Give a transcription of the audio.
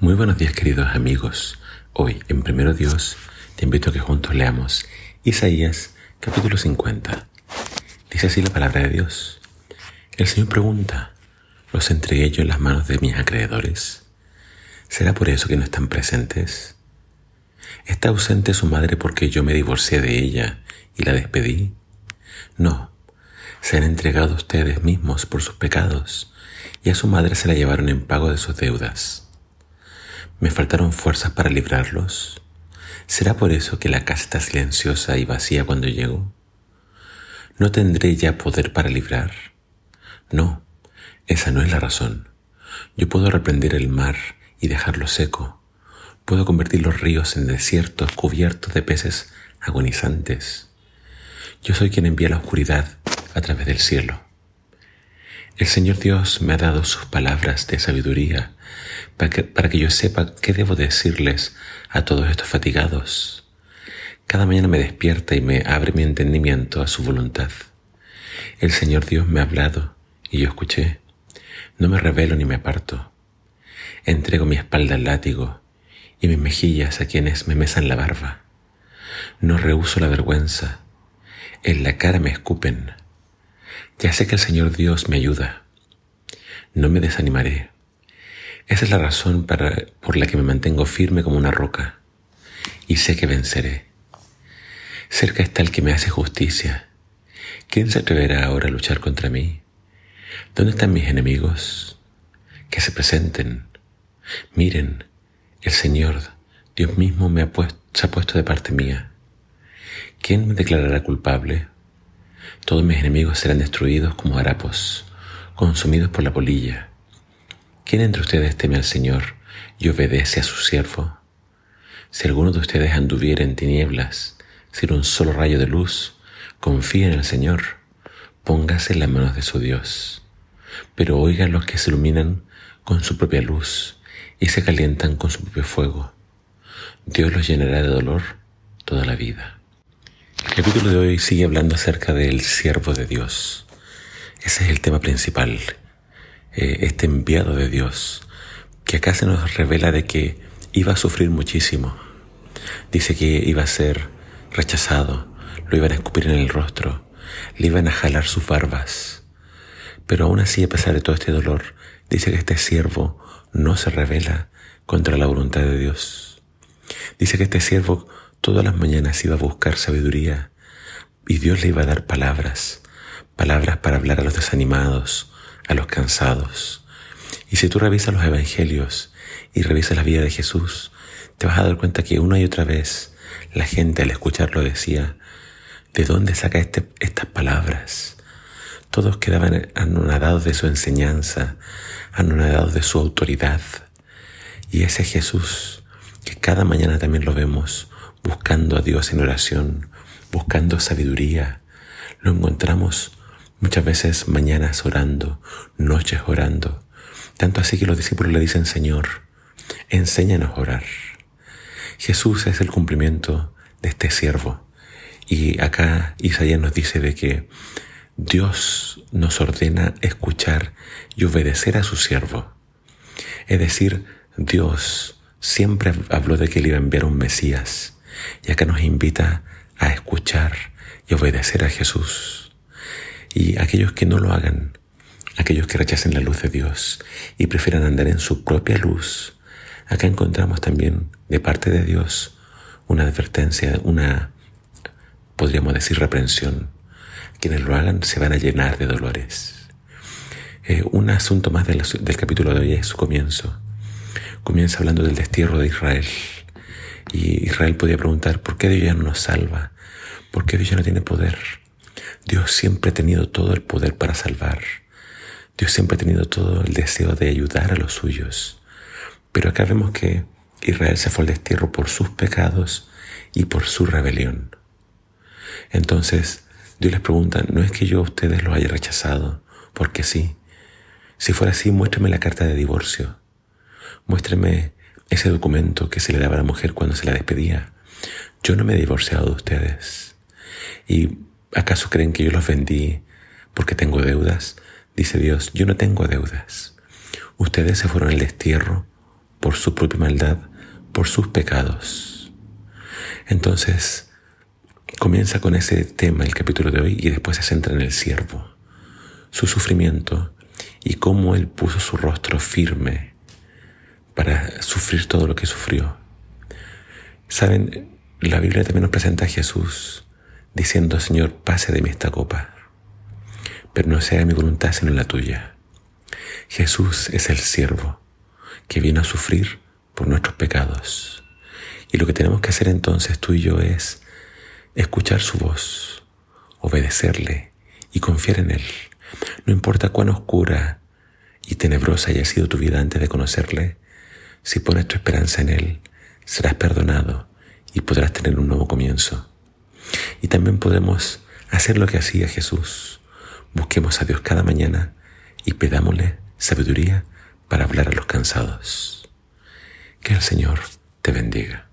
Muy buenos días queridos amigos. Hoy en Primero Dios te invito a que juntos leamos Isaías capítulo 50. Dice así la palabra de Dios. El Señor pregunta, ¿los entregué yo en las manos de mis acreedores? ¿Será por eso que no están presentes? ¿Está ausente su madre porque yo me divorcié de ella y la despedí? No, se han entregado ustedes mismos por sus pecados y a su madre se la llevaron en pago de sus deudas. ¿Me faltaron fuerzas para librarlos? ¿Será por eso que la casa está silenciosa y vacía cuando llego? ¿No tendré ya poder para librar? No, esa no es la razón. Yo puedo reprender el mar y dejarlo seco. Puedo convertir los ríos en desiertos cubiertos de peces agonizantes. Yo soy quien envía la oscuridad a través del cielo. El Señor Dios me ha dado sus palabras de sabiduría para que, para que yo sepa qué debo decirles a todos estos fatigados. Cada mañana me despierta y me abre mi entendimiento a su voluntad. El Señor Dios me ha hablado y yo escuché. No me revelo ni me aparto. Entrego mi espalda al látigo y mis mejillas a quienes me mesan la barba. No rehuso la vergüenza. En la cara me escupen. Ya sé que el Señor Dios me ayuda. No me desanimaré. Esa es la razón por la que me mantengo firme como una roca y sé que venceré. Cerca está el que me hace justicia. ¿Quién se atreverá ahora a luchar contra mí? ¿Dónde están mis enemigos? Que se presenten. Miren, el Señor, Dios mismo, me ha puesto, se ha puesto de parte mía. ¿Quién me declarará culpable? Todos mis enemigos serán destruidos como harapos, consumidos por la polilla. ¿Quién entre ustedes teme al Señor y obedece a su siervo? Si alguno de ustedes anduviera en tinieblas, sin un solo rayo de luz, confía en el Señor, póngase en las manos de su Dios. Pero oigan los que se iluminan con su propia luz y se calientan con su propio fuego. Dios los llenará de dolor toda la vida. El capítulo de hoy sigue hablando acerca del siervo de Dios. Ese es el tema principal eh, este enviado de Dios, que acá se nos revela de que iba a sufrir muchísimo. Dice que iba a ser rechazado, lo iban a escupir en el rostro, le iban a jalar sus barbas. Pero aún así, a pesar de todo este dolor, dice que este siervo no se revela contra la voluntad de Dios. Dice que este siervo todas las mañanas iba a buscar sabiduría y Dios le iba a dar palabras, palabras para hablar a los desanimados, a los cansados. Y si tú revisas los evangelios y revisas la vida de Jesús, te vas a dar cuenta que una y otra vez la gente al escucharlo decía, ¿de dónde saca este, estas palabras? Todos quedaban anonadados de su enseñanza, anonadados de su autoridad. Y ese Jesús, que cada mañana también lo vemos buscando a Dios en oración, buscando sabiduría, lo encontramos Muchas veces mañanas orando, noches orando. Tanto así que los discípulos le dicen, Señor, enséñanos a orar. Jesús es el cumplimiento de este siervo. Y acá Isaías nos dice de que Dios nos ordena escuchar y obedecer a su siervo. Es decir, Dios siempre habló de que él iba a enviar un Mesías. Y acá nos invita a escuchar y obedecer a Jesús y aquellos que no lo hagan, aquellos que rechacen la luz de Dios y prefieran andar en su propia luz, acá encontramos también de parte de Dios una advertencia, una, podríamos decir, reprensión. Quienes lo hagan se van a llenar de dolores. Eh, un asunto más del, del capítulo de hoy es su comienzo. Comienza hablando del destierro de Israel. Y Israel podía preguntar, ¿por qué Dios ya no nos salva? ¿Por qué Dios ya no tiene poder? Dios siempre ha tenido todo el poder para salvar. Dios siempre ha tenido todo el deseo de ayudar a los suyos. Pero acá vemos que Israel se fue al destierro por sus pecados y por su rebelión. Entonces, Dios les pregunta, no es que yo a ustedes los haya rechazado, porque sí. Si fuera así, muéstrame la carta de divorcio. Muéstrame ese documento que se le daba a la mujer cuando se la despedía. Yo no me he divorciado de ustedes. Y ¿Acaso creen que yo los vendí porque tengo deudas? Dice Dios, yo no tengo deudas. Ustedes se fueron al destierro por su propia maldad, por sus pecados. Entonces, comienza con ese tema el capítulo de hoy y después se centra en el siervo, su sufrimiento y cómo él puso su rostro firme para sufrir todo lo que sufrió. Saben, la Biblia también nos presenta a Jesús diciendo, Señor, pase de mí esta copa, pero no sea mi voluntad sino la tuya. Jesús es el siervo que vino a sufrir por nuestros pecados. Y lo que tenemos que hacer entonces tú y yo es escuchar su voz, obedecerle y confiar en Él. No importa cuán oscura y tenebrosa haya sido tu vida antes de conocerle, si pones tu esperanza en Él, serás perdonado y podrás tener un nuevo comienzo. Y también podemos hacer lo que hacía Jesús. Busquemos a Dios cada mañana y pedámosle sabiduría para hablar a los cansados. Que el Señor te bendiga.